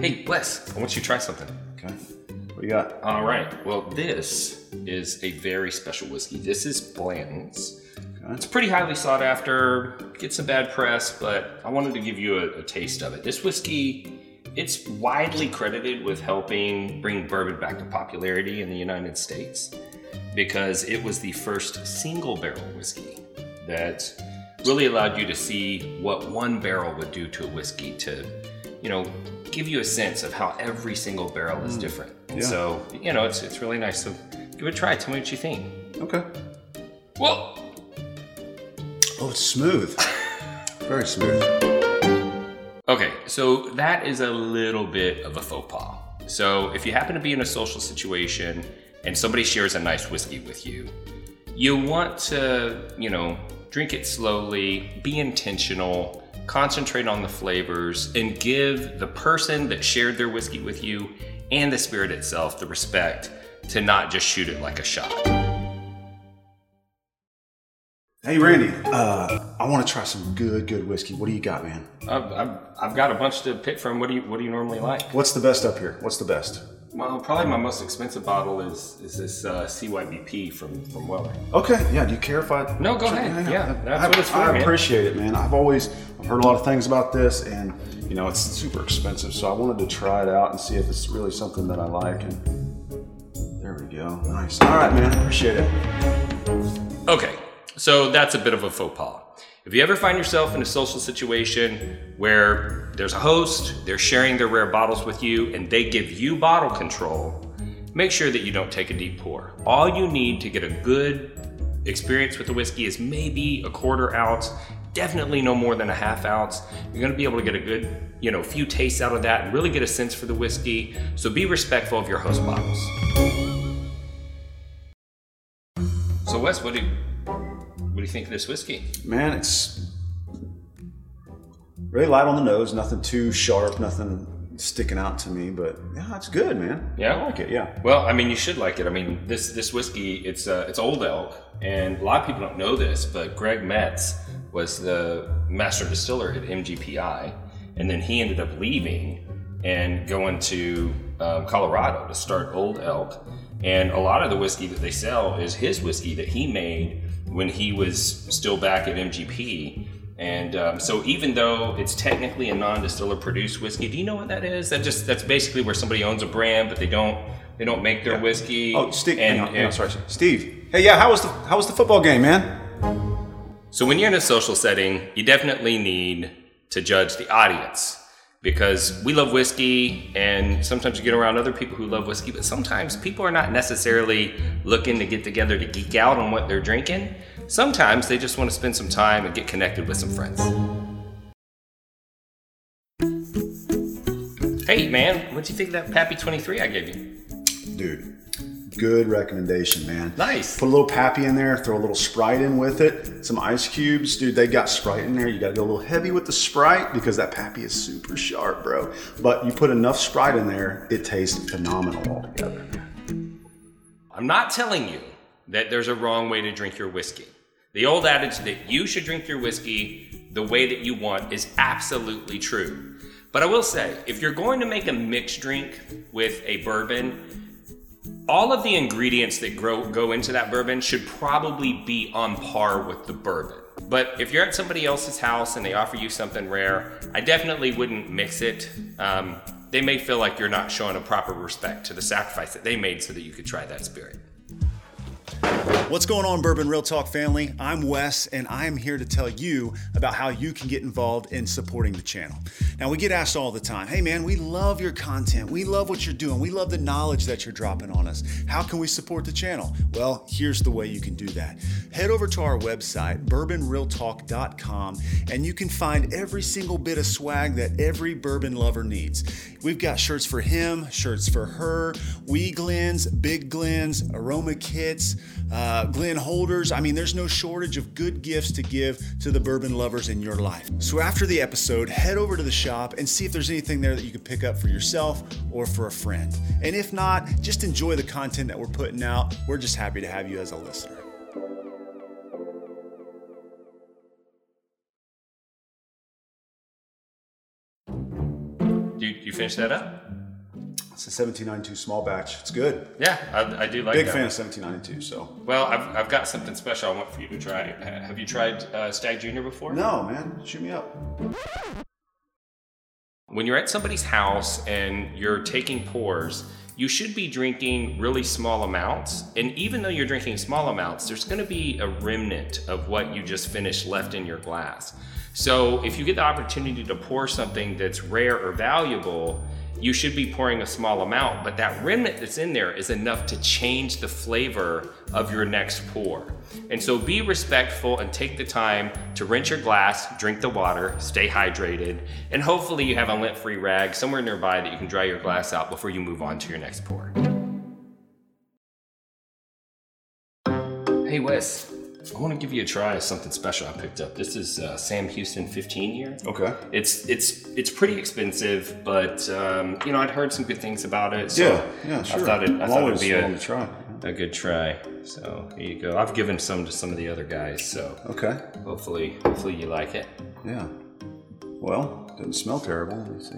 Hey, Wes, I want you to try something. Okay. What do you got? All right. Well, this is a very special whiskey. This is Blanton's. Okay. It's pretty highly sought after, gets a bad press, but I wanted to give you a, a taste of it. This whiskey, it's widely credited with helping bring bourbon back to popularity in the United States because it was the first single barrel whiskey that really allowed you to see what one barrel would do to a whiskey to, you know, give you a sense of how every single barrel is mm. different. And Yeah. so, you know, it's it's really nice. So give it a try. Tell me what you think. Okay. Whoa! Oh, it's smooth. Very smooth. Okay, so that is a little bit of a faux pas. So if you happen to be in a social situation and somebody shares a nice whiskey with you, you want to, you know, drink it slowly, be intentional, concentrate on the flavors, and give the person that shared their whiskey with you and the spirit itself the respect to not just shoot it like a shot. Hey, Randy. Uh, I want to try some good, good whiskey. What do you got, man? I've, I've, I've got a bunch to pick from. What do you What do you normally like? What's the best up here? What's the best? Well, probably my most expensive bottle is is this uh, CYBP from from Weller. Okay. Yeah. Do you care if I? No, go ahead. Yeah, that's I, what it's for, I man. appreciate it, man. I've always I've heard a lot of things about this, and you know it's super expensive. So I wanted to try it out and see if it's really something that I like. And there we go. Nice. All right, man. Appreciate it. Okay, so that's a bit of a faux pas. If you ever find yourself in a social situation where there's a host, they're sharing their rare bottles with you, and they give you bottle control, make sure that you don't take a deep pour. All you need to get a good experience with the whiskey is maybe a quarter ounce, definitely no more than a half ounce. You're gonna be able to get a good, you know, few tastes out of that and really get a sense for the whiskey. So be respectful of your host bottles. So Wes, what do you you think of this whiskey? Man, it's really light on the nose. Nothing too sharp. Nothing sticking out to me. But yeah, it's good, man. Yeah? I like it. Yeah. Well, I mean, you should like it. I mean, this this whiskey, it's uh, it's Old Elk, and a lot of people don't know this, but Greg Metz was the master distiller at MGPI, and then he ended up leaving and going to um, Colorado to start Old Elk. And a lot of the whiskey that they sell is his whiskey that he made when he was still back at MGP. And um, so, even though it's technically a non-distiller produced whiskey, do you know what that is? That just that's basically where somebody owns a brand, but they don't they don't make their whiskey. Oh, Steve. And, hang on, hang on, sorry, Steve. Hey, yeah. How was the How was the football game, man? So when you're in a social setting, you definitely need to judge the audience because we love whiskey and sometimes you get around other people who love whiskey, but sometimes people are not necessarily looking to get together to geek out on what they're drinking. Sometimes they just want to spend some time and get connected with some friends. Hey man, what'd you think of that Pappy 23 I gave you? Dude, good recommendation, man. Nice. Put a little pappy in there, throw a little Sprite in with it, some ice cubes. Dude, they got Sprite in there. You got to go a little heavy with the Sprite because that pappy is super sharp, bro. But you put enough Sprite in there, it tastes phenomenal altogether. I'm not telling you that there's a wrong way to drink your whiskey. The old adage that you should drink your whiskey the way that you want is absolutely true. But I will say, if you're going to make a mixed drink with a bourbon, all of the ingredients that grow, go into that bourbon should probably be on par with the bourbon. But if you're at somebody else's house and they offer you something rare, I definitely wouldn't mix it. Um, they may feel like you're not showing a proper respect to the sacrifice that they made so that you could try that spirit. What's going on, Bourbon Real Talk family? I'm Wes, and I'm here to tell you about how you can get involved in supporting the channel. Now, we get asked all the time hey, man, we love your content. We love what you're doing. We love the knowledge that you're dropping on us. How can we support the channel? Well, here's the way you can do that. Head over to our website, bourbonrealtalk.com, and you can find every single bit of swag that every bourbon lover needs. We've got shirts for him, shirts for her, wee glens, big glens, aroma kits, uh, Uh, Glen holders. I mean, there's no shortage of good gifts to give to the bourbon lovers in your life. So after the episode, head over to the shop and see if there's anything there that you can pick up for yourself or for a friend. And if not, just enjoy the content that we're putting out. We're just happy to have you as a listener. Do you finish that up? It's a 1792 small batch. It's good. Yeah, I, I do like Big that. fan of 1792. So Well, I've, I've got something special I want for you to try. Have you tried uh, Stagg Junior before? no, man, shoot me up. When you're at somebody's house and you're taking pours, you should be drinking really small amounts. And even though you're drinking small amounts, there's going to be a remnant of what you just finished left in your glass. So if you get the opportunity to pour something that's rare or valuable, you should be pouring a small amount, but that remnant that's in there is enough to change the flavor of your next pour. And so be respectful and take the time to rinse your glass, drink the water, stay hydrated, and hopefully you have a lint free rag somewhere nearby that you can dry your glass out before you move on to your next pour. Hey, Wes. I want to give you a try of something special I picked up. This is uh, Sam Houston 15 year. Okay. It's it's it's pretty expensive, but um, you know I'd heard some good things about it. So Yeah, yeah, sure. I thought it, I I'm thought it'd be a, try. a good try. So here you go. I've given some to some of the other guys, so Okay. hopefully hopefully you like it. Yeah. Well, doesn't smell terrible. Let me see.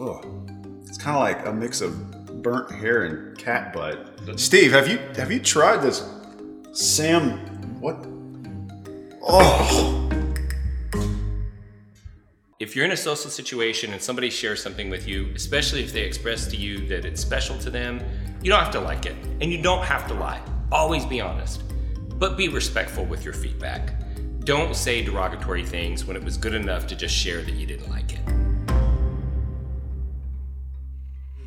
Oh, it's kind of like a mix of burnt hair and cat butt. Steve, have you have you tried this Sam? What? Oh, If you're in a social situation and somebody shares something with you, especially if they express to you that it's special to them, you don't have to like it and you don't have to lie. Always be honest, but be respectful with your feedback. Don't say derogatory things when it was good enough to just share that you didn't like it.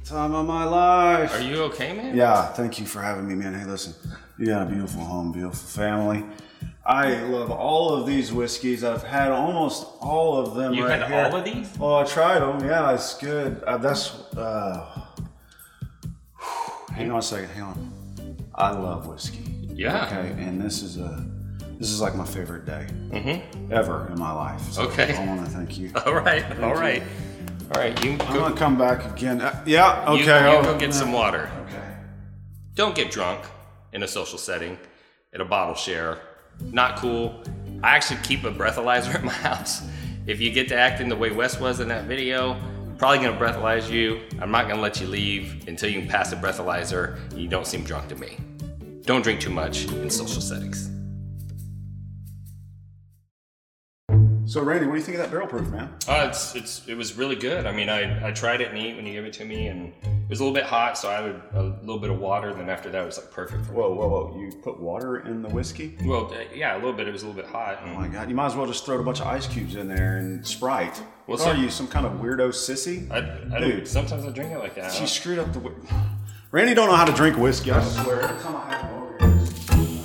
Time of my life. Are you okay, man? Yeah, thank you for having me, man. Hey, listen, you got a beautiful home, beautiful family. I love all of these whiskeys. I've had almost all of them You right had here. all of these? Oh, I tried them. Yeah, it's good. Uh, that's. Uh, hang on a second. Hang on. I love whiskey. Yeah. Okay, and this is a. This is like my favorite day mm-hmm. ever in my life. So. Okay. I want to thank you. All right, all right. All right, you I'm go, gonna come back again. Uh, yeah. Okay. you, you go get some water. Okay. Don't get drunk in a social setting at a bottle share. Not cool. I actually keep a breathalyzer at my house. If you get to acting the way Wes was in that video, I'm probably gonna breathalyze you. I'm not gonna let you leave until you pass the breathalyzer and you don't seem drunk to me. Don't drink too much in social settings. So, Randy, what do you think of that barrel proof, man? Uh, it's, it's, it was really good. I mean, I, I tried it neat when you gave it to me, and it was a little bit hot, so I added a little bit of water, and then after that, it was like perfect for me. Whoa, whoa, whoa! You put water in the whiskey? Well, uh, yeah, a little bit. It was a little bit hot. Oh my god! You might as well just throw a bunch of ice cubes in there and Sprite. Well, What some- are you, some kind of weirdo sissy? I, I Dude. don't, sometimes I drink it like that. She screwed up the. Whi- Randy don't know how to drink whiskey. I swear. Every time I have him over here, it's-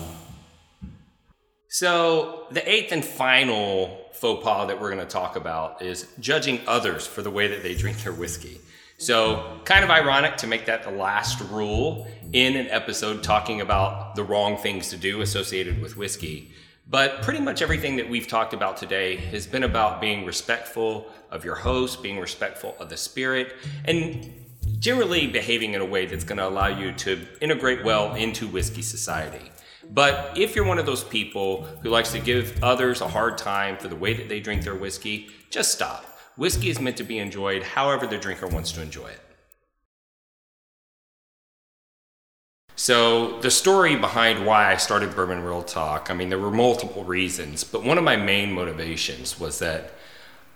So, the eighth and final faux pas that we're going to talk about is judging others for the way that they drink their whiskey. So, kind of ironic to make that the last rule in an episode talking about the wrong things to do associated with whiskey. But pretty much everything that we've talked about today has been about being respectful of your host, being respectful of the spirit, and generally behaving in a way that's going to allow you to integrate well into whiskey society. But if you're one of those people who likes to give others a hard time for the way that they drink their whiskey, just stop. Whiskey is meant to be enjoyed however the drinker wants to enjoy it. So, the story behind why I started Bourbon Real Talk, I mean, there were multiple reasons, but one of my main motivations was that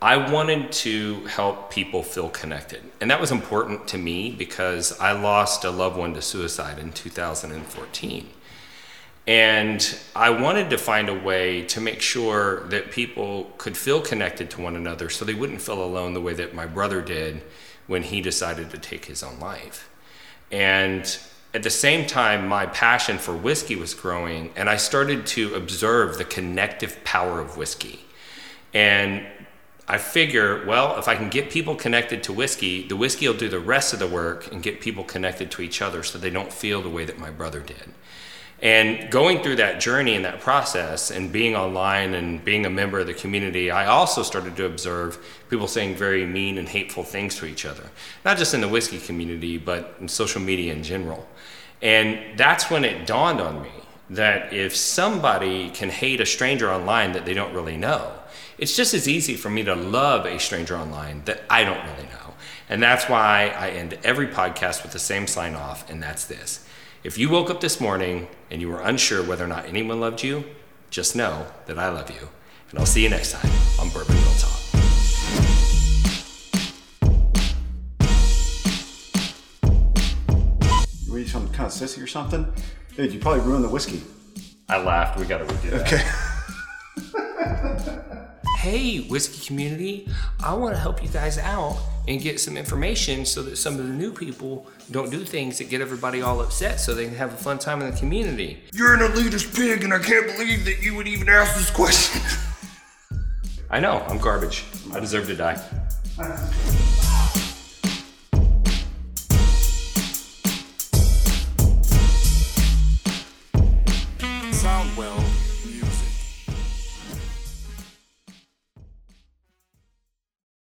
I wanted to help people feel connected. And that was important to me because I lost a loved one to suicide in 2014. And I wanted to find a way to make sure that people could feel connected to one another so they wouldn't feel alone the way that my brother did when he decided to take his own life. And at the same time, my passion for whiskey was growing, and I started to observe the connective power of whiskey. And I figure, well, if I can get people connected to whiskey, the whiskey will do the rest of the work and get people connected to each other so they don't feel the way that my brother did. And going through that journey and that process and being online and being a member of the community, I also started to observe people saying very mean and hateful things to each other. Not just in the whiskey community, but in social media in general. And that's when it dawned on me that if somebody can hate a stranger online that they don't really know, it's just as easy for me to love a stranger online that I don't really know. And that's why I end every podcast with the same sign off, and that's this. If you woke up this morning and you were unsure whether or not anyone loved you, just know that I love you. And I'll see you next time on Bourbon Real Talk. You some kind of sissy or something? Dude, you probably ruined the whiskey. I laughed. We got to redo that. Okay. hey, whiskey community, I want to help you guys out and get some information so that some of the new people don't do things that get everybody all upset so they can have a fun time in the community. You're an elitist pig, and I can't believe that you would even ask this question. I know, I'm garbage. I deserve to die.